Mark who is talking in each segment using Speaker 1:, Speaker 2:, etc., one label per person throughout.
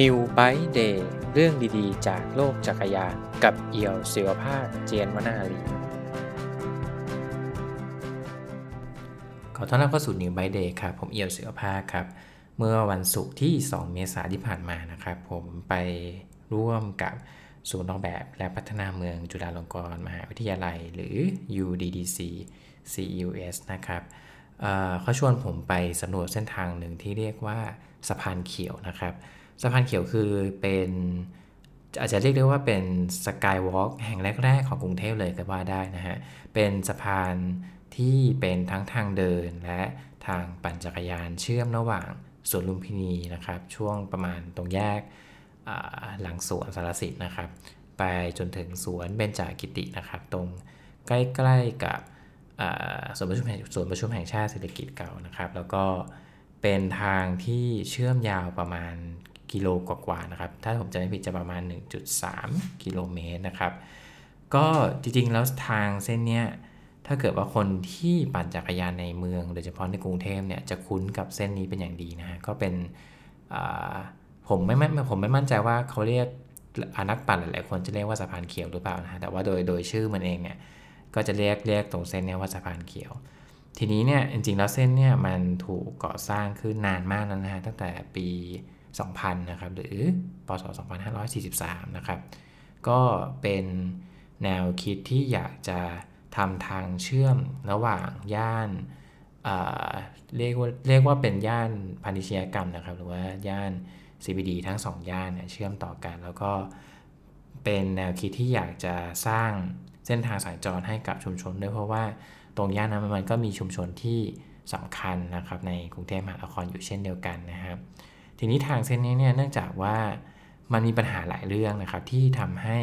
Speaker 1: New Bike Day เรื่องดีๆ จากโลกจักรยานกับเอี่ยวศิวภาคเจียนวนาลีขอต้อนรับเข้าสู่ New Bike Day ครับ ผมเอี่ยวศิวภาคครับ เมื่อวันศุกร์ที่ 2 เมษายนที่ผ่านมานะครับ ผมไปร่วมกับศูนย์ออกแบบและพัฒนาเมืองจุฬาลงกรณ์มหาวิทยาลัย หรือ UDDC CUS นะครับเขาชวนผมไปสำรวจเส้นทางหนึ่งที่เรียกว่าสะพานเขียวนะครับ สะพานเขียวคือเป็นอาจจะเรียกได้ว่าเป็นสกายวอล์กแห่งแรก ๆ ของกรุงเทพเลยก็ว่าได้นะฮะ เป็นสะพานที่เป็นทั้งทางเดินและทางปั่นจักรยานเชื่อมระหว่างสวนลุมพินีนะครับ ช่วงประมาณตรงแยกหลังสวนสารสิทธิ์นะครับ ไปจนถึงสวนเบญจากิตินะครับ ตรงใกล้ๆกับสวนประชุมสวนประชุมแห่งชาติเศรษฐกิจเก่านะครับ แล้วก็เป็นทางที่เชื่อมยาวประมาณ กิโลกว่าๆนะครับ ถ้าผมจะไม่ผิดจะประมาณ 1.3 กิโลเมตรนะครับ ก็จริงๆแล้วทางเส้นเนี้ยถ้าเกิดว่าคนที่ปั่นจักรยานในเมือง โดยเฉพาะในกรุงเทพเนี่ยจะคุ้นกับเส้นนี้เป็นอย่างดีนะฮะก็เป็นผมไม่ไม่ผมไม่มั่นใจว่าเขาเรียกอนักปั่นหลายๆคนจะเรียกว่าสะพานเขียวหรือเปล่านะฮะแต่ว่าโดยโดยชื่อมันเองเนี่ยก็จะเรียกเรียกตรงเส้นนี้ว่าสะพานเขียว ทีนี้เนี่ยจริงๆแล้วเส้นเนี่ยมันถูกก่อสร้างขึ้นนานมากแล้วนะฮะตั้งแต่ปี 2000 นะครับ หรือปศ2543 นะครับ ก็เป็นแนวคิดที่อยากจะทำทางเชื่อมระหว่างย่านเรียกว่าเรียกว่าเป็นย่านพาณิชยกรรมนะครับ หรือว่าย่าน CBD ทั้ง2ย่านเนี่ยเชื่อมต่อกัน แล้วก็เป็นแนวคิดที่อยากจะสร้างเส้นทางสายจรให้กับชุมชนด้วยเพราะว่าตรงย่านนั้นมันก็มีชุมชนที่สำคัญนะครับในกรุงเทพมหานครอยู่เช่นเดียวกันนะครับ ทีนี้ทางเส้นนี้เนี่ยเนื่องจากว่ามันมีปัญหาหลายเรื่องนะครับที่ทำให้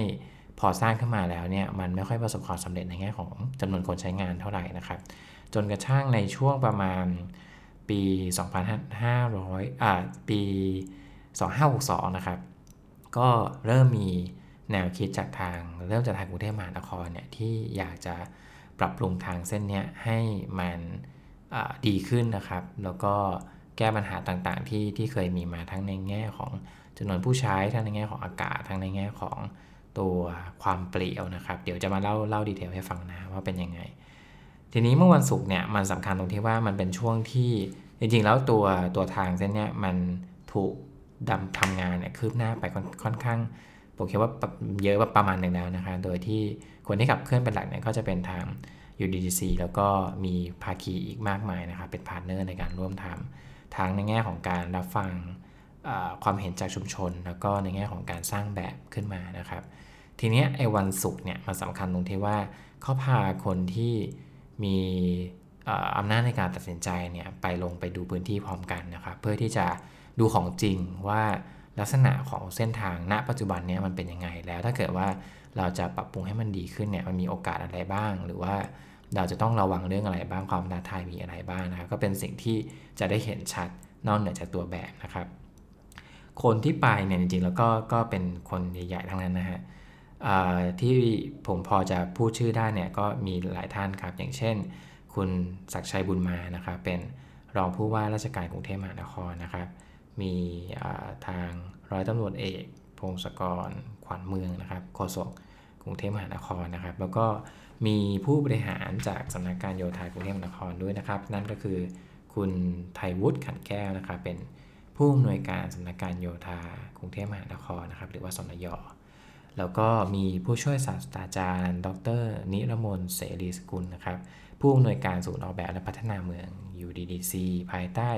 Speaker 1: พอสร้างขึ้นมาแล้วเนี่ยมันไม่ค่อยประสบความสำเร็จในแง่ของจำนวนคนใช้งานเท่าไหร่นะครับ จนกระทั่งในช่วงประมาณปี 2500อ่าปี 2562 นะครับ ก็เริ่มมีแนวคิดจากทาง เริ่มจากทางกรุงเทพมหานครเนี่ยที่อยากจะปรับปรุงทางเส้นนี้ให้มันดีขึ้นนะครับ แล้วก็ แก้ปัญหาต่างๆ ที่ที่เคยมีมาทั้งในแง่ของจำนวนผู้ใช้ทั้งในแง่ของอากาศทั้งในแง่ของตัวความเปลี่ยวนะครับ เดี๋ยวจะมาเล่าเล่า detail ให้ฟังนะว่าเป็นยังไง ทีนี้เมื่อวันศุกร์เนี่ยมันสำคัญตรงที่ว่ามันเป็นช่วงที่จริงๆ แล้วตัวตัวทางเส้นเนี้ยมันถูกดำทำงานเนี่ยคืบหน้าไปค่อนข้างผมคิดว่าเยอะประมาณหนึ่งแล้วนะคะโดยที่คนที่ขับเคลื่อนเป็นหลักเนี่ยก็จะเป็นทาง UDDC แล้วก็มีภาคีอีกมากมายนะครับเป็น partner ในการร่วมทำ ทั้งในแง่ของการรับฟังความเห็นจากชุมชน แล้วก็ในแง่ของการสร้างแบบขึ้นมานะครับ ทีนี้ไอ้วันศุกร์เนี่ยมันสำคัญตรงที่ว่าเขาพาคนที่มีอำนาจในการตัดสินใจเนี่ยไปลงไปดูพื้นที่พร้อมกันนะครับ เพื่อที่จะดูของจริงว่าลักษณะของเส้นทางณ ปัจจุบันเนี้มันเป็นยังไงแล้วถ้าเกิดว่าเราจะปรับปรุงให้มันดีขึ้นเนี่ยมันมีโอกาสอะไรบ้าง หรือว่า เราจะต้องระวังเรื่องอะไรบ้างความท้าทายมีอะไรบ้างนะครับก็เป็นสิ่งที่จะได้เห็นชัดนอกเหนือจากตัวแบบนะครับ คนที่ไปเนี่ยจริงๆแล้วก็ก็เป็นคนใหญ่ๆทั้งนั้นนะฮะที่ผมพอจะพูดชื่อได้เนี่ยก็มีหลายท่านครับ อย่างเช่น คุณศักชัยบุญมานะครับเป็นรองผู้ว่าราชการกรุงเทพมหานครนะครับ มีทางร้อยตำรวจเอกพงศกรขวัญเมืองนะครับโฆษกกรุงเทพมหานครนะครับ แล้วก็ มีผู้บริหารจากสำนักการโยธากรุงเทพมหานครด้วยนะครับ นั่นก็คือคุณไทยวุฒิขันแก้วนะครับเป็นผู้อำนวยการสำนักการโยธากรุงเทพมหานครนะครับหรือว่าสนยแล้วก็มีผู้ช่วยศาสตราจารย์ ดร นิรมนเสรีสกุลนะครับผู้อำนวยการศูนย์ออกแบบและพัฒนาเมือง UDDC ภายใต้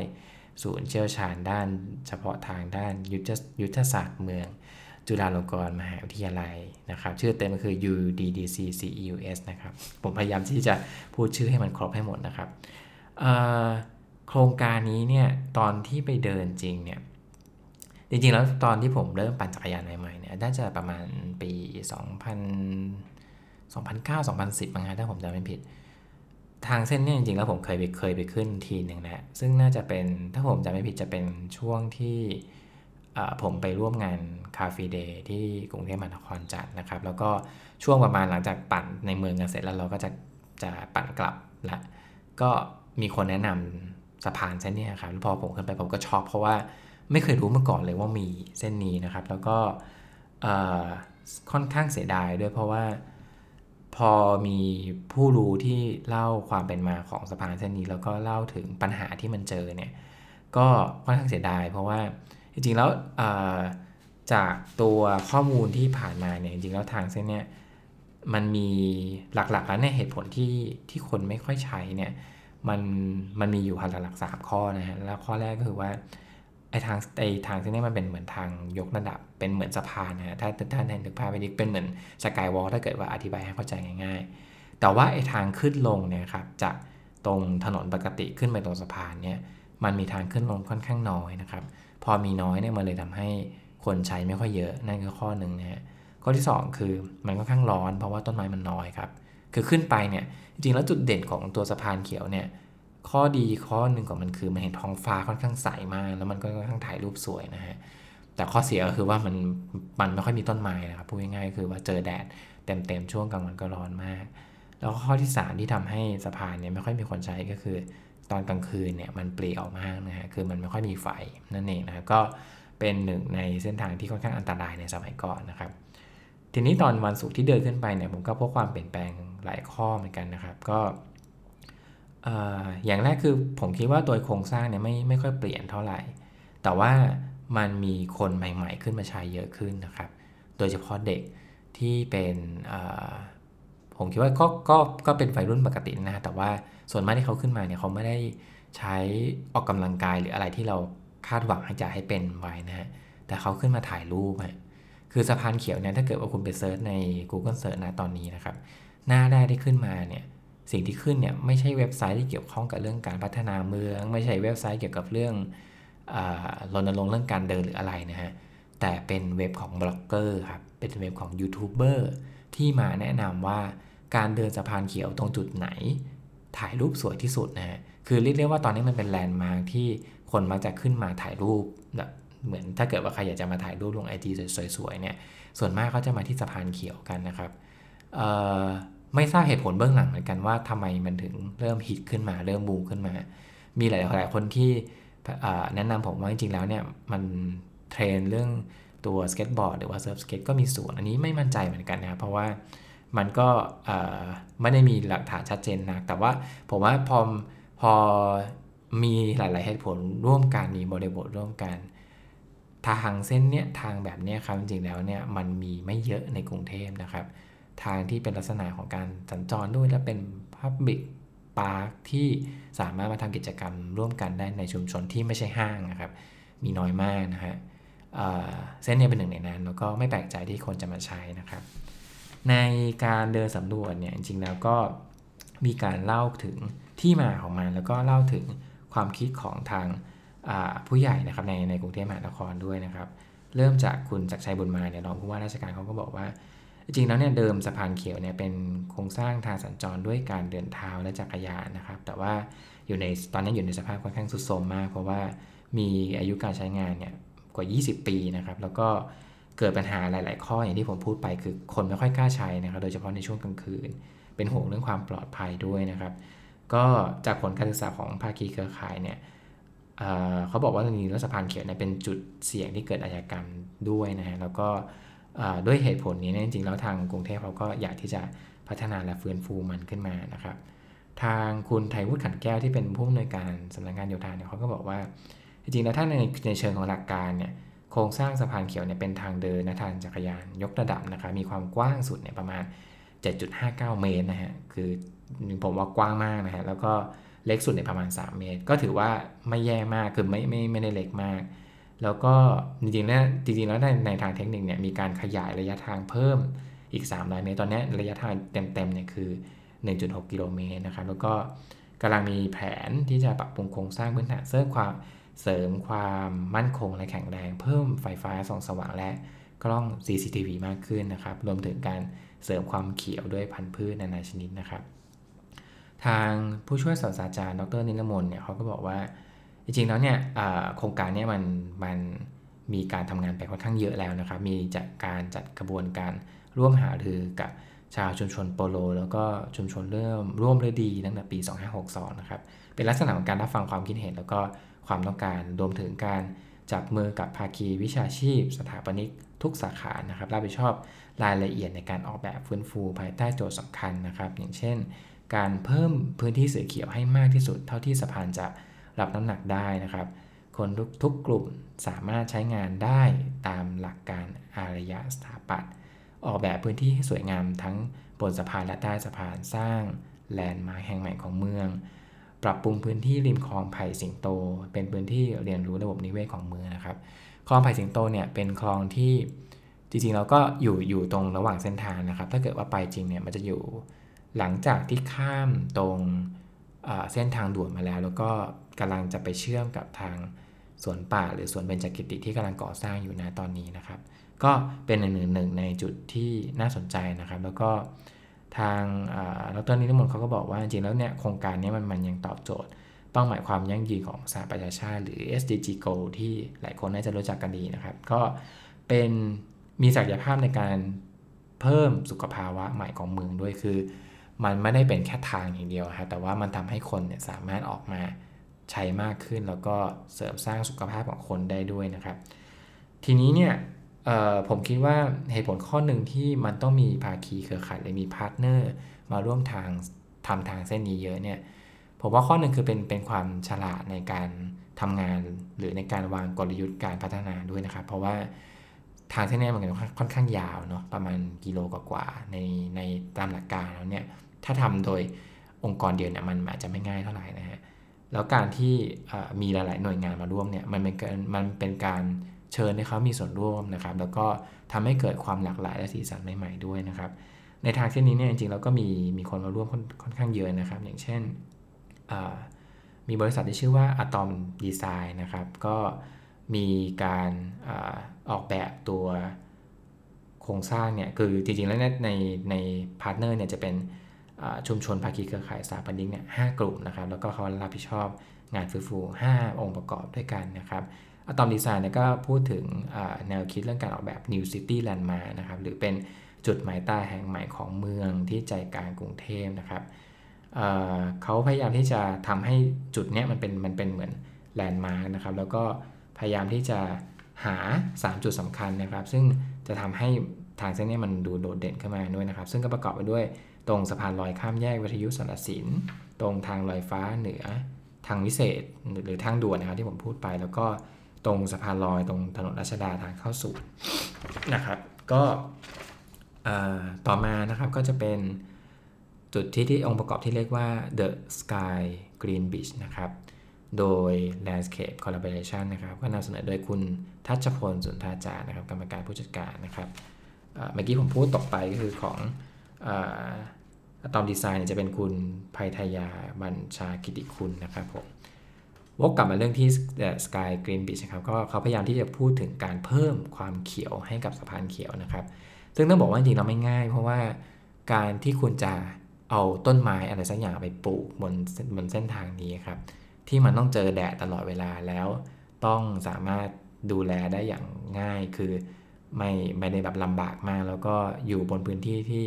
Speaker 1: ศูนย์เชี่ยวชาญด้านเฉพาะทางด้านยุทธศาสตร์เมือง จุฬาลงกรณ์มหาวิทยาลัยนะครับ ชื่อเต็มก็คือ UDDC CEUS นะครับ ผมพยายามที่จะพูดชื่อให้มันครบให้หมดนะครับโครงการนี้เนี่ยตอนที่ไปเดินจริงเนี่ยจริงๆแล้วตอนที่ผมเริ่มปั่นจักรยานใหม่ๆเนี่ยน่าจะประมาณปี 2000 2009 2010มั้งฮะถ้าผมจำไม่ผิด ทางเส้นเนี่ยจริงๆแล้วผมเคยไปเคยไปขึ้นทีหนึ่งแล้วซึ่งน่าจะเป็นถ้าผมจำไม่ผิดจะเป็นช่วงที่ ผมไปร่วมงานคาเฟ่เดย์ที่กรุงเทพมหานครจัดนะครับ แล้วก็ช่วงประมาณหลังจากปั่นในเมืองกันเสร็จแล้วเราก็จะจะปั่นกลับละก็มีคนแนะนำสะพานเส้นนี้ครับพอผมขึ้นไปผมก็ช็อบเพราะว่าไม่เคยรู้มาก่อนเลยว่ามีเส้นนี้นะครับ แล้วก็ค่อนข้างเสียดายด้วยเพราะว่าพอมีผู้รู้ที่เล่าความเป็นมาของสะพานเส้นนี้ แล้วก็เล่าถึงปัญหาที่มันเจอเนี่ยก็ค่อนข้างเสียดาย เพราะว่า จริงๆแล้วจากตัวข้อมูลที่ผ่านมาเนี่ยจริงๆแล้วทางเส้นเนี้ยมันมีหลักๆแล้วเนี่ยเหตุผลที่ที่คนไม่ค่อยใช้เนี่ยมันมันมีอยู่หลักๆสามข้อนะฮะแล้วข้อแรกก็คือว่าไอ้ทางไอ้ทางเส้นนี้มันเป็นเหมือนทางยกระดับ เป็นเหมือนสะพานนะฮะถ้าท่านเห็นถึงภาพไปดิเป็นเหมือนสกายวอล์กถ้าเกิดว่าอธิบายให้เข้าใจง่าย ๆ แต่ว่าไอ้ทางขึ้นลงเนี่ยครับจากตรงถนนปกติขึ้นไปตรงสะพานเนี่ยมันมีทางขึ้นลงค่อนข้างน้อยนะครับ พอมีน้อยเนี่ยมันเลยทำให้คนใช้ไม่ค่อยเยอะนั่นคือข้อหนึ่งนะฮะข้อที่ 2 คือมันค่อนข้างร้อน เพราะว่าต้นไม้มันน้อยครับ คือขึ้นไปเนี่ยจริงๆแล้วจุดเด่นของตัวสะพานเขียวเนี่ยข้อดีข้อหนึ่งของมันคือมันเห็นท้องฟ้าค่อนข้างใสมาก แล้วมันก็ค่อนข้างถ่ายรูปสวยนะฮะแต่ข้อเสียก็คือว่ามันมันไม่ค่อยมีต้นไม้นะครับพูดง่ายๆคือว่าเจอแดดเต็มๆช่วงกลางวันก็ร้อนมาก แล้วข้อที่ 3 ที่ทำให้สะพานเนี่ยไม่ค่อยมีคนใช้ก็คือ ตอนกลางคืนเนี่ยมันเปลี่ยวมากนะฮะคือมันไม่ค่อยมีไฟนั่นเองนะครับก็เป็นหนึ่งในเส้นทางที่ค่อนข้างอันตรายในสมัยก่อนนะครับ ทีนี้ตอนวันศุกร์ที่เดินขึ้นไปเนี่ยผมก็พบความเปลี่ยนแปลงหลายข้อเหมือนกันนะครับ ก็อย่างแรกคือผมคิดว่าโดยโครงสร้างเนี่ยไม่ไม่ค่อยเปลี่ยนเท่าไหร่ แต่ว่ามันมีคนใหม่ ๆ ขึ้นมาใช้เยอะขึ้นนะครับ โดยเฉพาะเด็กที่เป็น ผมคิดว่าก็ก็ก็เป็นวัยรุ่นปกตินะ แต่ว่าส่วนมากที่เขาขึ้นมาเนี่ยเขาไม่ได้ใช้ออกกำลังกายหรืออะไรที่เราคาดหวังให้จะให้เป็นไว้นะฮะแต่เขาขึ้นมาถ่ายรูปฮะคือสะพานเขียวเนี่ยถ้าเกิดว่าคุณไปเซิร์ชใน Google Search นะตอนนี้นะครับ หน้าแรกที่ขึ้นมาเนี่ยสิ่งที่ขึ้นเนี่ยไม่ใช่เว็บไซต์ที่เกี่ยวข้องกับเรื่องการพัฒนาเมือง ไม่ใช่เว็บไซต์เกี่ยวกับเรื่องรณรงค์เรื่องการเดินหรืออะไรนะฮะแต่เป็นเว็บของบล็อกเกอร์ครับเป็นเว็บของยูทูบเบอร์ที่มาแนะนำว่า การเดินสะพานเขียวตรงจุดไหน ถ่ายรูปสวยที่สุดนะฮะคือเรียกได้ว่าตอนนี้มันเป็น landmark ที่คนมักจะขึ้นมาถ่ายรูปแบบเหมือนถ้าเกิดว่าใครอยากจะมาถ่ายรูปลง IG สวยๆเนี่ยส่วนมากเขาจะมาที่สะพานเขียวกันนะครับไม่ทราบเหตุผลเบื้องหลังเหมือนกันว่าทำไมมันถึงเริ่มฮิตขึ้นมา เริ่มบูมขึ้นมา มีหลายหลายคนที่แนะนำผมว่าจริงๆแล้วเนี่ยมันเทรนเรื่องตัวสเก็ตบอร์ดหรือว่าเซิร์ฟสเก็ตก็มีส่วนอันนี้ไม่มั่นใจเหมือนกันนะเพราะว่า มันก็ไม่ได้มีหลักฐานชัดเจนนะแต่ว่าผมว่าพอพอมีหลาย ๆ เหตุผลร่วมกันมีบริบทร่วมกัน ทางเส้นเนี้ยทางแบบเนี้ยครับจริงๆแล้วเนี่ยมันมีไม่เยอะในกรุงเทพนะครับ ทางที่เป็นลักษณะของการสัญจรด้วยและเป็นพับบิกปาร์คที่สามารถมาทำกิจกรรมร่วมกันได้ในชุมชนที่ไม่ใช่ห้างนะครับ มีน้อยมากนะฮะเส้นนี้เป็นหนึ่งในนั้นแล้วก็ไม่แปลกใจที่คนจะมาใช้นะครับ ในการเดินสำรวจเนี่ยจริงๆแล้วก็มีการเล่าถึงที่มาของมัน แล้วก็เล่าถึงความคิดของทางผู้ใหญ่นะครับในในกรุงเทพมหานครด้วยนะครับ เริ่มจากคุณจักรชัยบุญมาเนี่ยรองผู้ว่าราชการเขาก็บอกว่า จริงๆแล้วเนี่ยเดิมสะพานเขียวเนี่ยเป็นโครงสร้างทางสัญจรด้วยการเดินเท้าและจักรยานนะครับ แต่ว่าอยู่ในตอนนี้อยู่ในสภาพค่อนข้างสุดโทรมมาก เพราะว่ามีอายุการใช้งานเนี่ยกว่า 20 ปีนะครับ แล้วก็ เกิดปัญหาหลาย ๆ ข้ออย่างที่ผมพูดไปคือคนไม่ค่อยกล้าใช้นะครับ โดยเฉพาะในช่วงกลางคืน เป็นห่วงเรื่องความปลอดภัยด้วยนะครับ ก็จากผลการศึกษาของภาคีเครือข่ายเนี่ยเขาบอกว่าตรงนี้รถสะพานเขียวเนี่ยเป็นจุดเสี่ยงที่เกิดอาชญากรรมด้วยนะฮะแล้วก็ด้วยเหตุผลนี้เนี่ยจริงๆแล้วทางกรุงเทพเขาก็อยากที่จะพัฒนาและฟื้นฟูมันขึ้นมานะครับ ทางคุณไทยวุฒิขันแก้วที่เป็นผู้อำนวยการสำนักงานโยธาเนี่ยเขาก็บอกว่า จริงๆแล้วถ้าในในเชิงของหลักการเนี่ย โครงสร้างสะพานเขียวเนี่ยเป็นทางเดินนะทางจักรยานยกระดับนะครับมีความกว้างสุดเนี่ยประมาณ 7.59 เมตรนะฮะคือผมว่ากว้างมากนะฮะแล้วก็เล็กสุดเนี่ยประมาณ 3 เมตร ก็ถือว่าไม่แย่มากคือไม่ไม่ไม่ได้เล็กมาก แล้วก็จริงๆแล้วจริงๆแล้วในในทางเทคนิคเนี่ยมีการขยายระยะทางเพิ่มอีก 300 เมตร ตอนนี้ระยะทางเต็มๆเนี่ยคือ 1.6 กิโลเมตรนะครับแล้วก็กำลังมีแผนที่จะปรับปรุงโครงสร้างพื้นฐานเสริมความ เสริมความมั่นคงและแข็งแรง เพิ่มไฟฟ้าส่องสว่างและกล้อง CCTV มากขึ้นนะครับ รวมถึงการเสริมความเขียวด้วยพันธุ์พืชนานาชนิดนะครับ ทางผู้ช่วยศาสตราจารย์ ดรนิลมนเนี่ยเขาก็บอกว่า จริงๆแล้วเนี่ยโครงการเนี้มันมันมีการทำงานไปค่อนข้างเยอะแล้วนะครับ มีจัดการจัดกระบวนการร่วมหารือกับชาวชุมชนโปโล แล้วก็ชุมชนเริ่มร่วมฤดีตั้งแต่ปี 2562 นะครับ เป็นลักษณะของการรับฟังความคิดเห็นแล้วก็ ความต้องการรวมถึงการจับมือกับภาคีวิชาชีพ สถาปนิกทุกสาขานะครับรับผิดชอบรายละเอียดในการออกแบบฟื้นฟูภายใต้โจทย์สำคัญนะครับ อย่างเช่น การเพิ่มพื้นที่สีเขียวให้มากที่สุด เท่าที่สะพานจะรับน้ำหนักได้นะครับ คนทุกทุกกลุ่มสามารถใช้งานได้ตามหลักการอารยสถาปัตย์ออกแบบพื้นที่ให้สวยงามทั้งบนสะพานและใต้สะพานสร้างแลนด์มาร์คแห่งใหม่ของเมือง ปรับปรุงพื้นที่ริมคลองไผ่สิงโต เป็นพื้นที่เรียนรู้ระบบนิเวศของเมืองนะครับ คลองไผ่สิงโตเนี่ยเป็นคลองที่จริงๆเราก็อยู่อยู่ตรงระหว่างเส้นทางนะครับ ถ้าเกิดว่าไปจริงเนี่ยมันจะอยู่หลังจากที่ข้ามตรงเส้นทางด่วนมาแล้ว แล้วก็กำลังจะไปเชื่อมกับทางสวนป่า หรือสวนเบญจกิติที่กำลังก่อสร้างอยู่นะตอนนี้นะครับ ก็เป็นหนึ่งหนึ่งในจุดที่น่าสนใจนะครับ แล้วก็ ทางดรนิติมนเขาก็บอกว่าจริงแล้วเนี่ยโครงการนี้มันมันยังตอบโจทย์ เป้าหมายความยั่งยืนของสหประชาชาติหรือ SDG Goal ที่หลายคนน่าจะรู้จักกันดีนะครับ ก็เป็นมีศักยภาพในการเพิ่มสุขภาวะใหม่ของเมืองด้วยคือ มันไม่ได้เป็นแค่ทางอย่างเดียวครับแต่ว่ามันทำให้คนเนี่ยสามารถออกมาใช้มากขึ้น แล้วก็เสริมสร้างสุขภาพของคนได้ด้วยนะครับ ทีนี้เนี่ย ผมคิดว่าเหตุผลข้อหนึ่งที่มันต้องมีภาคีเครือข่ายหรือมี partnerมาร่วมทางทำทางเส้นนี้เยอะเนี่ยผมว่าข้อหนึ่งคือเป็นเป็นความฉลาดในการทำงานหรือในการวางกลยุทธ์การพัฒนาด้วยนะครับ เพราะว่าทางเส้นนี้มันค่อนข้างยาวเนาะประมาณกิโลกว่าในในตามหลักการแล้วเนี่ยถ้าทำโดยองค์กรเดียวเนี่ยมันอาจจะไม่ง่ายเท่าไหร่นะฮะแล้วการที่มีหลาย ๆ หน่วยงานมาร่วมเนี่ยมันเป็นมันเป็นการ เชิญให้เขามีส่วนร่วมนะครับ แล้วก็ทำให้เกิดความหลากหลายและสีสันใหม่ๆด้วยนะครับ ในทางเช่นนี้เนี่ยจริงๆแล้วก็มีมีคนมาร่วมค่อนข้างเยอะนะครับ อย่างเช่นมีบริษัทที่ชื่อว่า Atom Design นะครับ ก็มีการออกแบบตัวโครงสร้างเนี่ยคือจริงๆแล้วในใน partner เนี่ยจะเป็นชุมชนภาคีเครือข่ายสถาปนิกเนี่ยห้ากลุ่มนะครับ แล้วก็เขารับผิดชอบ งานฟื้นฟู 5 องค์ประกอบด้วยกันนะครับอะตอมดีไซน์ก็พูดถึงแนวคิดเรื่องการออกแบบ New City Landmark นะครับหรือเป็นจุดหมายต้แห่งใหม่ของเมืองที่ใจกลางกรุงเทพนะครับเเขาพยายามที่จะทำให้จุดนี้มันเป็นมันเป็นเหมือนแลนด์มาร์กนะครับแล้วก็พยายามที่จะหา 3 จุดสำคัญนะครับ ซึ่งจะทำให้ทางเส้นนี้มันดูโดดเด่นขึ้นมาด้วยนะครับ ซึ่งก็ประกอบไปด้วยตรงสะพานลอยข้ามแยกวิทยุสารสิน ตรงทางลอยฟ้าเหนือ ทางวิเศษหรือทางด่วนนะครับที่ผมพูดไป แล้วก็ตรงสะพานลอยตรงถนนรัชดาทางเข้าสู่นะครับ ก็ต่อมานะครับก็จะเป็นจุดที่ที่องค์ประกอบที่เรียกว่า The Sky Green Beach นะครับ โดย Landscape Collaboration นะครับ ก็นำเสนอโดยคุณทัชพลสุนทาจารนะครับ กรรมการผู้จัดการนะครับ เมื่อกี้ผมพูดตกไปก็คือของ อะตอมดีไซน์จะเป็นคุณภัยทยาบัญชากิติคุณนะครับผมวกกลับมาเรื่องที่ Sky Green Beach นะครับก็เขาพยายามที่จะพูดถึงการเพิ่มความเขียวให้กับสะพานเขียวนะครับ ซึ่งต้องบอกว่าจริงๆเราไม่ง่าย เพราะว่าการที่คุณจะเอาต้นไม้อะไรสักอย่างไปปลูกบนบนเส้นทางนี้ครับ ที่มันต้องเจอแดดตลอดเวลาแล้ว ต้องสามารถดูแลได้อย่างง่ายคือไม่ไม่ได้แบบลำบากมาก แล้วก็อยู่บนพื้นที่ที่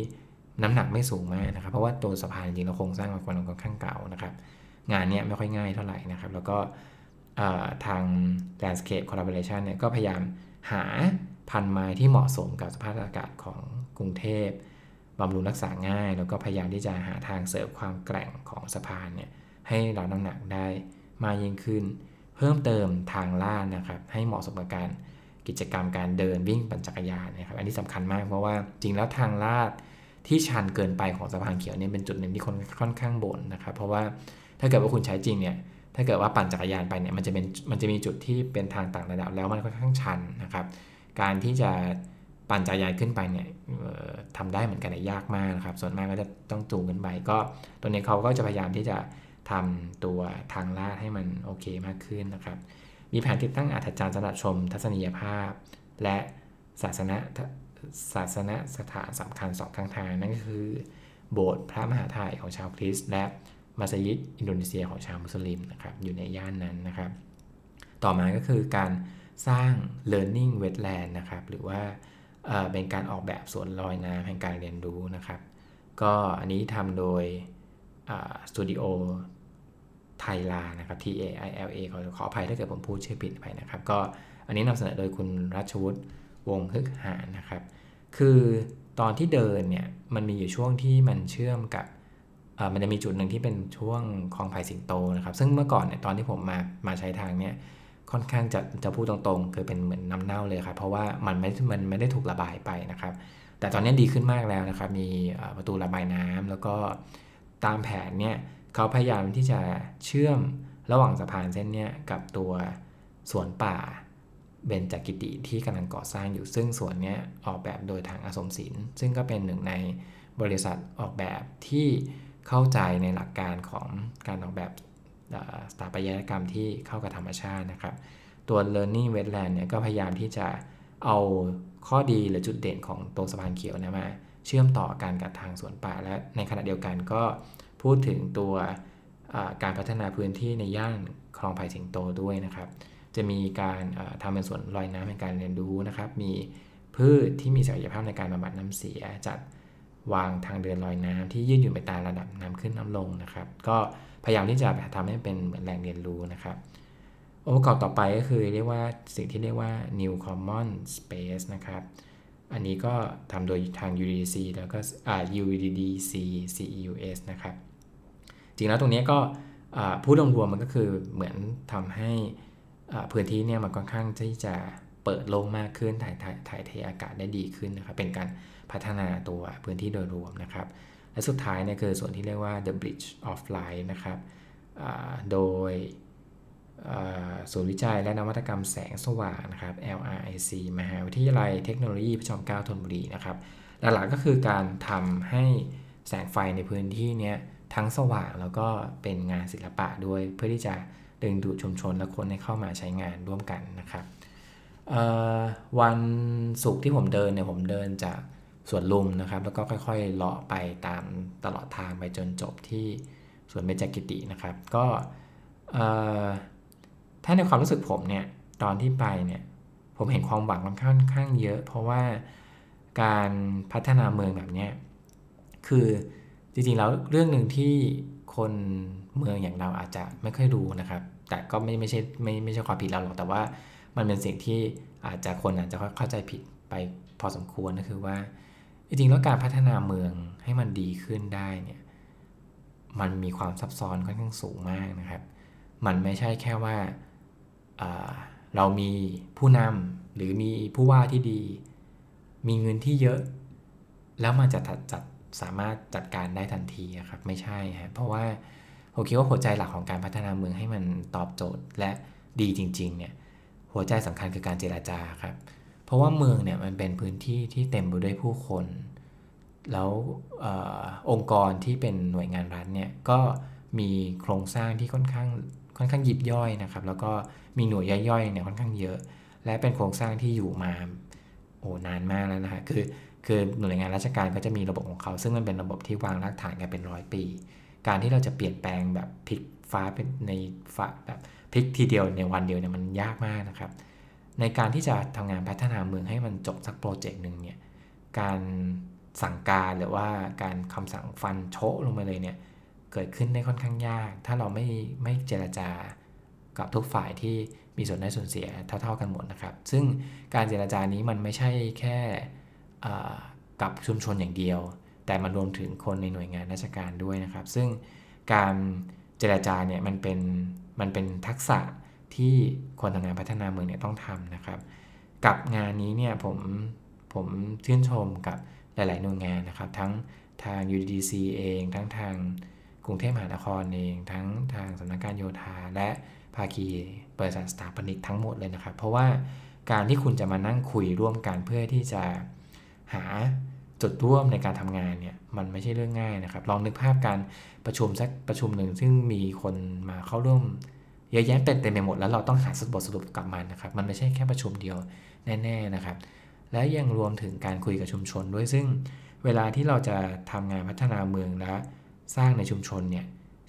Speaker 1: น้ำหนักไม่สูงมากนะครับ เพราะว่าตัวสะพานจริงเราโครงสร้างมันค่อนข้างเก่านะครับ งานนี้ไม่ค่อยง่ายเท่าไหร่นะครับ แล้วก็ทาง Landscape Collaboration เนี่ยก็พยายามหาพันไม้ที่เหมาะสมกับสภาพอากาศของกรุงเทพบำรุงรักษาง่าย แล้วก็พยายามที่จะหาทางเสริมความแกร่งของสะพานเนี่ยให้เราน้ำหนักได้มากยิ่งขึ้น เพิ่มเติมทางลาดนะครับ ให้เหมาะสมกับการกิจกรรมการเดินวิ่งปั่นจักรยานนะครับ อันนี้สำคัญมากเพราะว่าจริงแล้วทางลาด ที่ชันเกินไปของสะพานเขียวเนี่ยเป็นจุดหนึ่งที่คนค่อนข้างบ่นนะครับ เพราะว่าถ้าเกิดว่าคุณใช้จริงเนี่ยถ้าเกิดว่าปั่นจักรยานไปเนี่ยมันจะเป็นมันจะมีจุดที่เป็นทางต่างระดับแล้วมันค่อนข้างชันนะครับ การที่จะปั่นจักรยานขึ้นไปเนี่ยทำได้เหมือนกันแต่ยากมากนะครับ ส่วนมากก็จะต้องจูงขึ้นไปก็ตัวนี้เขาก็จะพยายามที่จะทำตัวทางลาดให้มันโอเคมากขึ้นนะครับ มีแผนติดตั้งอัฐจันทร์สำหรับชมทัศนียภาพ และศาสนา ศาสนสถานสำคัญสองข้างทางนั่นก็คือ โบสถ์พระมหาไทยของชาวคริสต์และมัสยิดอินโดนีเซียของชาวมุสลิมนะครับอยู่ในย่านนั้นนะครับ ต่อมาก็คือการสร้าง learning wetland นะครับหรือว่าเป็นการออกแบบสวนลอยน้ำแห่งการเรียนรู้นะครับ ก็อันนี้ทำโดยสตูดิโอไทยลานะครับ T A I L A ขอขออภัยถ้าเกิดผมพูดชื่อผิดไปนะครับ ก็อันนี้นำเสนอโดยคุณรัชวุฒิ วงฮึกหานนะครับ คือตอนที่เดินเนี่ยมันมีอยู่ช่วงที่มันเชื่อมกับมันจะมีจุดหนึ่งที่เป็นช่วงคลองไผ่สิงโตนะครับ ซึ่งเมื่อก่อนเนี่ยตอนที่ผมมามาใช้ทางเนี่ยค่อนข้างจะจะพูดตรงๆคือเป็นเหมือนน้าเน่าเลยครับ เพราะว่ามันไม่มันไม่ได้ถูกระบายไปนะครับ แต่ตอนนี้ดีขึ้นมากแล้วนะครับ มีประตูระบายน้ำแล้วก็ตามแผนเนี่ยเขาพยายามที่จะเชื่อมระหว่างสะพานเส้นเนี้กับตัวสวนป่า เบญจกกิติที่กำลังก่อสร้างอยู่ซึ่งสวนนี้ออกแบบโดยทางอสมศิลป์ ซึ่งก็เป็นหนึ่งในบริษัทออกแบบที่เข้าใจในหลักการของการออกแบบสถาปัตยกรรมที่เข้ากับธรรมชาตินะครับ ตัว learning wetland เนี่ยก็พยายามที่จะเอาข้อดีหรือจุดเด่นของตัวสะพานเขียวนะมา เชื่อมต่อการกับทางสวนป่า และในขณะเดียวกันก็พูดถึงตัวการพัฒนาพื้นที่ในย่านคลองไผ่สิงโตด้วยนะครับ จะมีการทำเป็นสวนลอยน้ำในการเรียนรู้นะครับ มีพืชที่มีศักยภาพในการบำบัดน้ำเสีย จัดวางทางเดินลอยน้ำที่ยืดหยุ่นไปตามระดับน้ำขึ้นน้ำลงนะครับ ก็พยายามที่จะทำให้เป็นเหมือนแหล่งเรียนรู้นะครับองค์ประกอบต่อไปก็คือเรียกว่าสิ่งที่เรียกว่า new common space นะครับ อันนี้ก็ทำโดยทาง UDC แล้วก็ UDDC CEUS นะครับ จริงแล้วตรงนี้ก็พูดรวมๆมันก็คือเหมือนทำให้ พื้นที่เนี่ยมันค่อนข้างที่จะเปิดโล่งมากขึ้นถ่ายถ่ายเทอากาศได้ดีขึ้นนะครับเป็นการพัฒนาตัวพื้นที่โดยรวมนะครับ และสุดท้ายเนี่ยคือส่วนที่เรียกว่า the bridge of light นะครับโดยศูนย์วิจัยและนวัตกรรมแสงสว่างนะครับ LRIC มหาวิทยาลัยเทคโนโลยีพระจอมเกล้าธนบุรีนะครับหลักๆก็คือการทำให้แสงไฟในพื้นที่เนี้ทั้งสว่างแล้วก็เป็นงานศิลปะด้วยเพื่อที่จะ ดึงดูดชุมชนและคนให้เข้ามาใช้งานร่วมกันนะครับวันศุกร์ที่ผมเดินเนี่ยผมเดินจากสวนลุมนะครับ แล้วก็ค่อยๆเลาะไปตามตลอดทางไปจนจบที่สวนเบญจกิตินะครับ ก็ถ้าในความรู้สึกผมเนี่ยตอนที่ไปเนี่ยผมเห็นความหวังค่อนข้างเยอะ เพราะว่าการพัฒนาเมืองแบบนี้คือจริงๆแล้วเรื่องหนึ่งที่คนเมืองอย่างเราอาจจะไม่ค่อยรู้นะครับ แต่ก็ไม่ไม่ใช่ไม่ไม่ใช่ความผิดเราหรอกแต่ว่ามันเป็นสิ่งที่อาจจะคนอาจจะเข้าใจผิดไปพอสมควรก็คือว่า จริงๆแล้วการพัฒนาเมืองให้มันดีขึ้นได้เนี่ยมันมีความซับซ้อนค่อนข้างสูงมากนะครับ มันไม่ใช่แค่ว่าเรามีผู้นำหรือมีผู้ว่าที่ดี มีเงินที่เยอะ แล้วมันจะจัดสามารถจัดการได้ทันทีครับไม่ใช่ฮะเพราะว่า ผมคิดว่าหัวใจหลักของการพัฒนาเมืองให้มันตอบโจทย์และดีจริงๆเนี่ยหัวใจสำคัญคือการเจราจาครับ เพราะว่าเมืองเนี่ยมันเป็นพื้นที่ที่เต็มไปด้วยผู้คน แล้วอองค์กรที่เป็นหน่วยงานรัฐเนี่ยก็มีโครงสร้างที่ค่อนข้างค่อนข้างยิบย่อยนะครับ แล้วก็มีหน่วยย่อยๆเนี่ยค่อนข้างเยอะ และเป็นโครงสร้างที่อยู่มาโอ้นานมากแล้วนะฮะคือคือหน่วยงานราชการก็จะมีระบบของเขา ซึ่งมันเป็นระบบที่วางรากฐานกันเป็นร้อยปี การที่เราจะเปลี่ยนแปลงแบบพลิกฟ้าเป็นในฟ้าแบบพลิกทีเดียวในวันเดียวเนี่ยมันยากมากนะครับ ในการที่จะทำงานพัฒนาเมืองให้มันจบสักโปรเจกต์หนึ่งเนี่ยการสั่งการหรือว่าการคำสั่งฟันโชะลงมาเลยเนี่ยเกิดขึ้นได้ค่อนข้างยาก ถ้าเราไม่ไม่เจรจากับทุกฝ่ายที่มีส่วนได้ส่วนเสียเท่า ๆกันหมดนะครับ ซึ่งการเจรจานี้มันไม่ใช่แค่กับชุมชนอย่างเดียว แต่มันรวมถึงคนในหน่วยงานราชการด้วยนะครับ ซึ่งการเจรจาเนี่ยมันเป็นมันเป็นทักษะที่คนทำงานพัฒนาเมืองเนี่ยต้องทำนะครับ กับงานนี้เนี่ยผมผมชื่นชมกับหลาย ๆ หน่วยงานนะครับ ทั้งทาง UDC เอง ทั้งทางกรุงเทพมหานครเอง ทั้งทางสำนักงานโยธาและภาคีบริษัทสถาปนิกทั้งหมดเลยนะครับ เพราะว่าการที่คุณจะมานั่งคุยร่วมกันเพื่อที่จะหา จุดร่วมในการทำงานเนี่ยมันไม่ใช่เรื่องง่ายนะครับ ลองนึกภาพการประชุมสักประชุมหนึ่งซึ่งมีคนมาเข้าร่วมเยอะแยะเป็นเต็มไปหมดแล้วเราต้องหาสบทสรุปกลับมันนะครับ มันไม่ใช่แค่ประชุมเดียวแน่ๆนะครับ และยังรวมถึงการคุยกับชุมชนด้วยซึ่งเวลาที่เราจะทำงานพัฒนาเมืองและสร้างในชุมชนเนี่ย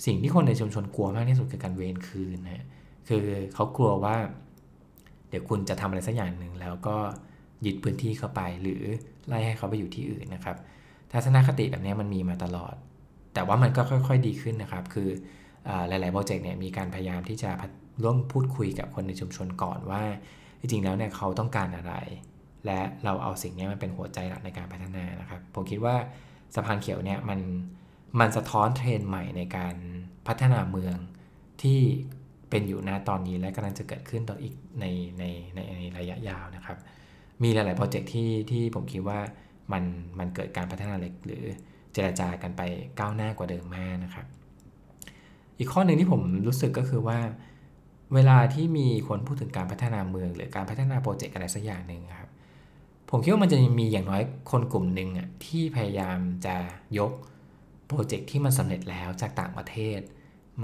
Speaker 1: สิ่งที่คนในชุมชนกลัวมากที่สุดคือการเวรคืนนะคือเขากลัวว่า เดี๋ยวคุณจะทำอะไรสักอย่างหนึ่งแล้วก็ยึดพื้นที่เข้าไปหรือ ไล่ให้เขาไปอยู่ที่อื่นนะครับทัศนคติแบบนี้มันมีมาตลอด แต่ว่ามันก็ค่อย ๆ ดีขึ้นนะครับ คือหลายๆโปรเจกต์เนี่ยมีการพยายามที่จะร่วมพูดคุยกับคนในชุมชนก่อนว่า จริงๆแล้วเนี่ยเขาต้องการอะไร และเราเอาสิ่งนี้มันเป็นหัวใจหลักในการพัฒนานะครับ ผมคิดว่าสะพานเขียวเนี่ยมันมันสะท้อนเทรนใหม่ในการพัฒนาเมืองที่เป็นอยู่ณตอนนี้และกำลังจะเกิดขึ้นต่ออีกในในในในระยะยาวนะครับ มีหลายๆโปรเจกต์ที่ที่ผมคิดว่ามันมันเกิดการพัฒนาเล็กหรือเจราจากันไปก้าวหน้ากว่าเดิมมากนะครับ อีกข้อหนึ่งที่ผมรู้สึกก็คือว่า เวลาที่มีคนพูดถึงการพัฒนาเมือง หรือการพัฒนาโปรเจกต์อะไรสักอย่างหนึ่งครับ ผมคิดว่ามันจะมีอย่างน้อยคนกลุ่มหนึ่งอะที่พยายามจะยก project ที่มันสำเร็จแล้วจากต่างประเทศ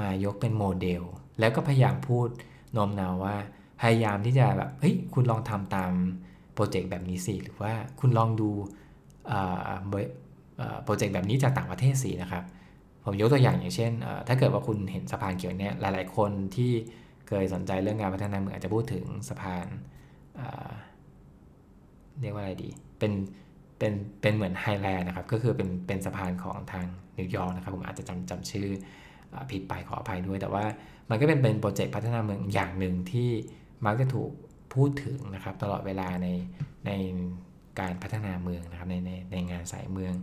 Speaker 1: มายกเป็นโมเดล แล้วก็พยายามพูดโน้มน้าวว่า พยายามที่จะแบบเฮ้ยคุณลองทำตาม project แบบนี้สิหรือว่าคุณลองดู project แบบนี้จากต่างประเทศสินะครับ ผมยกตัวอย่างอย่างเช่น ถ้าเกิดว่าคุณเห็นสะพานเขียวเนี่ยหลาย ๆ คนที่เคยสนใจเรื่องงานพัฒนาเมืองอาจจะพูดถึงสะพานเรียกว่าอะไรดี เป็นเป็นเป็นเหมือนไฮแลนด์นะครับ ก็คือเป็นเป็นสะพานของทางนิวยอร์กนะครับ ผมอาจจะจำจำชื่อผิดไปขออภัยด้วย แต่ว่ามันก็เป็นเป็นโปรเจกต์พัฒนาเมืองอย่างหนึ่งที่มักจะถูก พูดถึงนะครับตลอดเวลาในในการพัฒนาเมืองนะครับในในในงานสายเมือง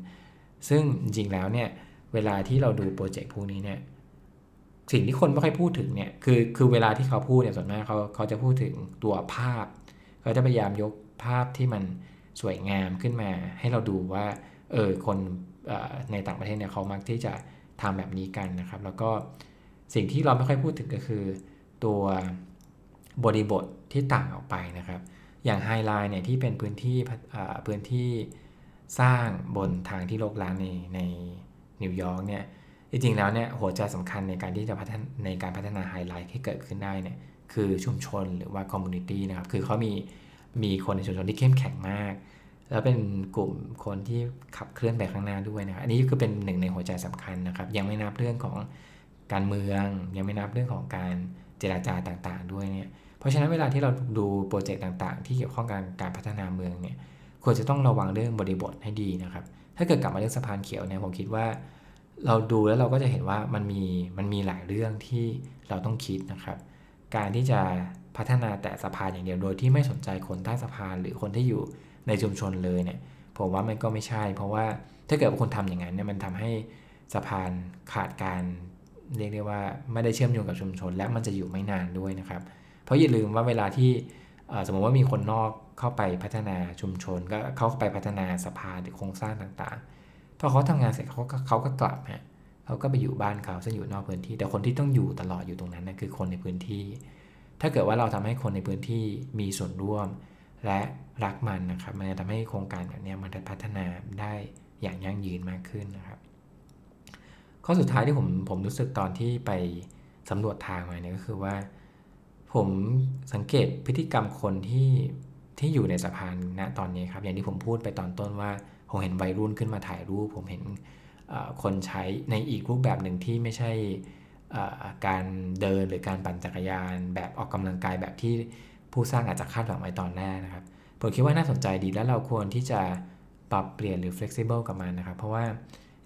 Speaker 1: ซึ่งจริงๆแล้วเนี่ยเวลาที่เราดูโปรเจกต์พวกนี้เนี่ยสิ่งที่คนไม่ค่อยพูดถึงเนี่ยคือคือเวลาที่เขาพูดเนี่ยส่วนมากเขาเขาจะพูดถึงตัวภาพเขาจะพยายามยกภาพที่มันสวยงามขึ้นมาให้เราดูว่าเออคนในต่างประเทศเนี่ยเขามักที่จะทำแบบนี้กันนะครับ แล้วก็สิ่งที่เราไม่ค่อยพูดถึงก็คือตัวบริบท ที่ต่างออกไปนะครับ อย่าง High Line เนี่ยที่เป็นพื้นที่พื้นที่สร้างบนทางที่รกร้างในในนิวยอร์กเนี่ยจริงๆแล้วเนี่ยหัวใจสำคัญในการที่จะพัฒนาในการพัฒนา High Line ที่เกิดขึ้นได้เนี่ยคือชุมชนหรือว่าคอมมูนิตี้นะครับ คือเขามีมีคนในชุมชนที่เข้มแข็งมาก แล้วเป็นกลุ่มคนที่ขับเคลื่อนไปข้างหน้าด้วยนะครับ อันนี้ก็เป็นหนึ่งในหัวใจสำคัญนะครับ ยังไม่นับเรื่องของการเมือง ยังไม่นับเรื่องของการเจราจาต่างๆ ด้วยเนี่ย เพราะฉะนั้นเวลาที่เราดูโปรเจกต์ต่างๆ ที่เกี่ยวข้องกับการพัฒนาเมืองเนี่ยควรจะต้องระวังเรื่องบริบทให้ดีนะครับ ถ้าเกิดกลับมาเรื่องสะพานเขียวเนี่ยผมคิดว่า เราดูแล้วเราก็จะเห็นว่ามันมีมันมีหลายเรื่องที่เราต้องคิดนะครับ การที่จะพัฒนาแต่สะพานอย่างเดียวโดยที่ไม่สนใจคนใต้สะพานหรือคนที่อยู่ในชุมชนเลยเนี่ยผมว่ามันก็ไม่ใช่ เพราะว่าถ้าเกิดคนทำอย่างนั้นเนี่ยมันทำให้สะพานขาดการเรียกได้ว่าไม่ได้เชื่อมโยงกับชุมชน และมันจะอยู่ไม่นานด้วยนะครับ เพราะอย่าลืมว่าเวลาที่สมมติว่ามีคนนอกเข้าไปพัฒนาชุมชน ก็เข้าไปพัฒนาสภาหรือโครงสร้างต่างๆพอเขาทำงานเสร็จเขาก็เขาก็กลับฮะเขาก็ไปอยู่บ้านเขาซึ่งอยู่นอกพื้นที่ แต่คนที่ต้องอยู่ตลอดอยู่ตรงนั้นนะคือคนในพื้นที่ ถ้าเกิดว่าเราทำให้คนในพื้นที่มีส่วนร่วม และรักมันนะครับ มันจะทำให้โครงการแบบนี้มันจะพัฒนาได้อย่างยั่งยืนมากขึ้นนะครับ ข้อสุดท้ายที่ผมผมรู้สึกตอนที่ไปสำรวจทางมาเนี่ยก็คือว่า ผมสังเกตพฤติกรรมคนที่ที่อยู่ในสะพานณตอนนี้ครับ อย่างที่ผมพูดไปตอนต้นว่าผมเห็นวัยรุ่นขึ้นมาถ่ายรูป ผมเห็นคนใช้ในอีกรูปแบบหนึ่งที่ไม่ใช่การเดินหรือการปั่นจักรยาน แบบออกกำลังกายแบบที่ผู้สร้างอาจจะคาดหวังไว้ตอนแรกนะครับผมคิดว่าน่าสนใจดีแล้วเราควรที่จะปรับเปลี่ยนหรือ flexible กับมันนะครับ เพราะว่า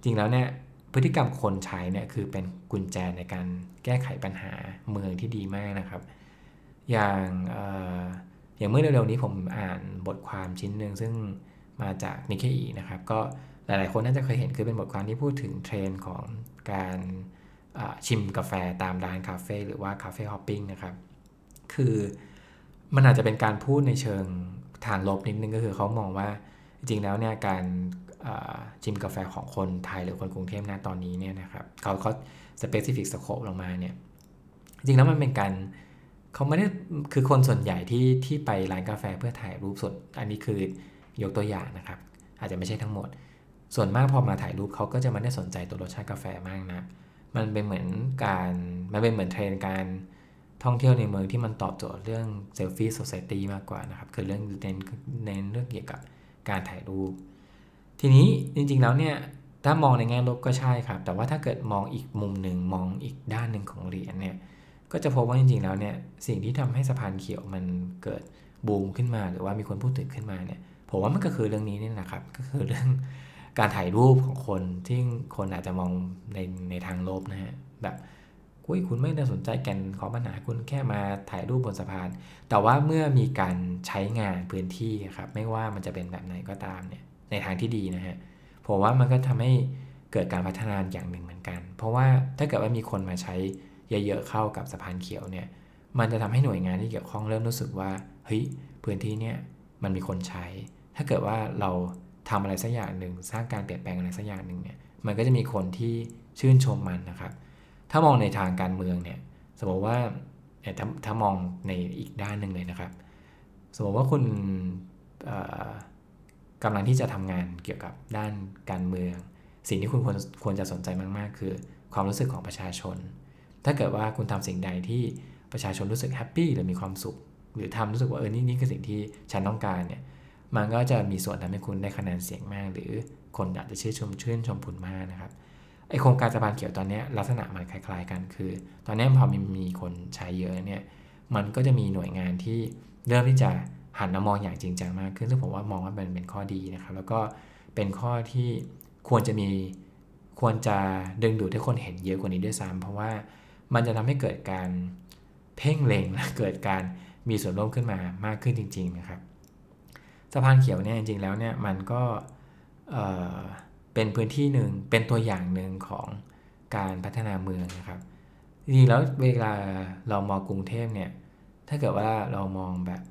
Speaker 1: จริงแล้วเนี่ยพฤติกรรมคนใช้เนี่ยคือเป็นกุญแจในการแก้ไขปัญหาเมืองที่ดีมากนะครับ อย่างอย่างเมื่อเร็วๆนี้ผมอ่านบทความชิ้นหนึ่งซึ่งมาจากนิเคอีนะครับ ก็หลายๆคนน่าจะเคยเห็นคือเป็นบทความที่พูดถึงเทรนด์ของการชิมกาแฟตามร้านคาเฟ่หรือว่า cafe hopping นะครับ คือมันอาจจะเป็นการพูดในเชิงทางลบนิดนึงก็คือเขามองว่าจริงแล้วเนี่ยการชิมกาแฟของคนไทยหรือคนกรุงเทพนะตอนนี้เนี่ยนะครับเขาเขาspecific scope ลงมาเนี่ยจริงแล้วมันเป็นการ เขาไม่ได้คือคนส่วนใหญ่ที่ที่ไปร้านกาแฟเพื่อถ่ายรูปสด อันนี้คือยกตัวอย่างนะครับ อาจจะไม่ใช่ทั้งหมด ส่วนมากพอมาถ่ายรูปเขาก็จะไม่ได้สนใจตัวรสชาติกาแฟมากนะมันเป็นเหมือนการมันเป็นเหมือนเทรนด์การท่องเที่ยวในเมืองที่มันตอบโจทย์เรื่อง selfie society มากกว่านะครับ คือเรื่องเน้นเน้นเรื่องเกี่ยวกับการถ่ายรูป ทีนี้จริงๆแล้วเนี่ยถ้ามองในแง่ลบก็ใช่ครับ แต่ว่าถ้าเกิดมองอีกมุมหนึ่งมองอีกด้านหนึ่งของเหรียญเนี่ย ก็จะพบว่าจริงๆแล้วเนี่ยสิ่งที่ทำให้สะพานเขียวมันเกิดบูมขึ้นมา หรือว่ามีคนพูดถึงขึ้นมาเนี่ยผมว่ามันก็คือเรื่องนี้นี่แหละครับ ก็คือเรื่องการถ่ายรูปของคนที่คนอาจจะมองในในทางลบนะฮะแบบคุยคุณไม่ได้สนใจแก่นของปัญหาคุณแค่มาถ่ายรูปบนสะพาน แต่ว่าเมื่อมีการใช้งานพื้นที่ครับไม่ว่ามันจะเป็นแบบไหนก็ตามเนี่ยในทางที่ดีนะฮะผมว่ามันก็ทำให้เกิดการพัฒนาอย่างหนึ่งเหมือนกัน เพราะว่าถ้าเกิดว่ามีคนมาใช้ เยอะๆเข้ากับสะพานเขียวเนี่ย มันจะทำให้หน่วยงานที่เกี่ยวข้องเริ่มรู้สึกว่าเฮ้ยพื้นที่เนี่ยมันมีคนใช้ ถ้าเกิดว่าเราทำอะไรสักอย่างหนึ่งสร้างการเปลี่ยนแปลงอะไรสักอย่างหนึ่งเนี่ยมันก็จะมีคนที่ชื่นชมมันนะครับ ถ้ามองในทางการเมืองเนี่ยสมมติว่าถ้าถ้ามองในอีกด้านหนึ่งเลยนะครับ สมมติว่าคุณกำลังที่จะทำงานเกี่ยวกับด้านการเมือง สิ่งที่คุณควรควรจะสนใจมาก ๆ คือ ความรู้สึกของประชาชน ถ้าเกิดว่าคุณทำสิ่งใดที่ประชาชนรู้สึกแฮปปี้หรือมีความสุข หรือทำรู้สึกว่าเออนี่นี่คือสิ่งที่ฉันต้องการเนี่ยมันก็จะมีส่วนทำให้คุณได้คะแนนเสียงมาก หรือคนอาจจะชื่นชมชื่นชมคุณมากนะครับไอโครงการสะพานเขียวตอนนี้ลักษณะมันคล้าย ๆ กันคือ ตอนนี้พอมีมีคนใช้เยอะเนี่ยมันก็จะมีหน่วยงานที่เริ่มที่จะหันมามองอย่างจริงจังมากขึ้นซึ่งผมว่ามองว่าเป็นเป็นข้อดีนะครับแล้วก็เป็นข้อที่ควรจะมีควรจะดึงดูดให้คนเห็นเยอะกว่านี้ด้วยซ้ำเพราะว่า มันจะทำให้เกิดการเพ่งเล็งและเกิดการมีส่วนร่วมขึ้นมามากขึ้นจริง ๆ นะครับ สะพานเขียวเนี่ยจริง ๆ แล้วเนี่ยมันก็เป็นพื้นที่หนึ่งเป็นตัวอย่างหนึ่งของการพัฒนาเมืองนะครับจริงๆแล้วเวลาเรามองกรุงเทพเนี่ยถ้าเกิดว่าเรามองแบบ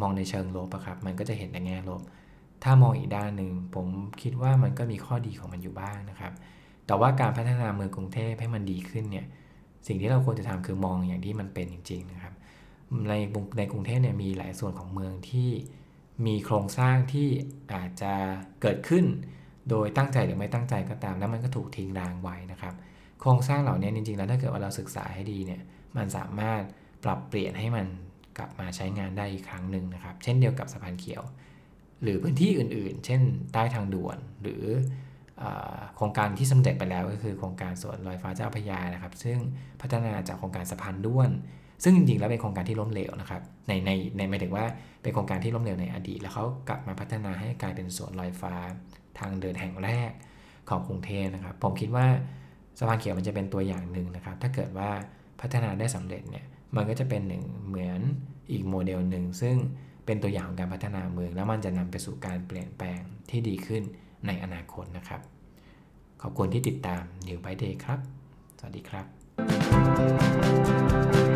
Speaker 1: มองในเชิงลบอะครับ มันก็จะเห็นในแง่ลบ ถ้ามองอีกด้านหนึ่งผมคิดว่ามันก็มีข้อดีของมันอยู่บ้างนะครับ แต่ว่าการพัฒนาเมืองกรุงเทพให้มันดีขึ้นเนี่ย สิ่งที่เราควรจะทำคือมองอย่างที่มันเป็นจริง ๆ นะครับ ในในกรุงเทพเนี่ยมีหลายส่วนของเมืองที่มีโครงสร้างที่อาจจะเกิดขึ้น โดยตั้งใจหรือไม่ตั้งใจก็ตาม แล้วมันก็ถูกทิ้งร้างไว้นะครับ โครงสร้างเหล่านี้จริงๆ แล้วถ้าเกิดว่าเราศึกษาให้ดีเนี่ยมันสามารถปรับเปลี่ยนให้มันกลับมาใช้งานได้อีกครั้งหนึ่งนะครับ เช่นเดียวกับสะพานเขียว หรือพื้นที่อื่นๆ เช่น ใต้ทางด่วนหรือ โครงการที่สำเร็จไปแล้วก็คือโครงการสวนลอยฟ้าเจ้าพยานะครับ ซึ่งพัฒนาจากโครงการสะพานด้วน ซึ่งจริงๆแล้วเป็นโครงการที่ล้มเหลวนะครับในในในหมายถึงว่าเป็นโครงการที่ล้มเหลวในอดีต แล้วเขากลับมาพัฒนาให้กลายเป็นสวนลอยฟ้าทางเดินแห่งแรกของกรุงเทพนะครับ ผมคิดว่าสะพานเขียวมันจะเป็นตัวอย่างหนึ่งนะครับ ถ้าเกิดว่าพัฒนาได้สำเร็จเนี่ยมันก็จะเป็นหนึ่งเหมือนอีกโมเดลหนึ่งซึ่งเป็นตัวอย่างของการพัฒนาเมือง แล้วมันจะนำไปสู่การเปลี่ยนแปลงที่ดีขึ้น ในอนาคตนะครับ ขอบคุณที่ติดตาม New by Day ครับ สวัสดีครับ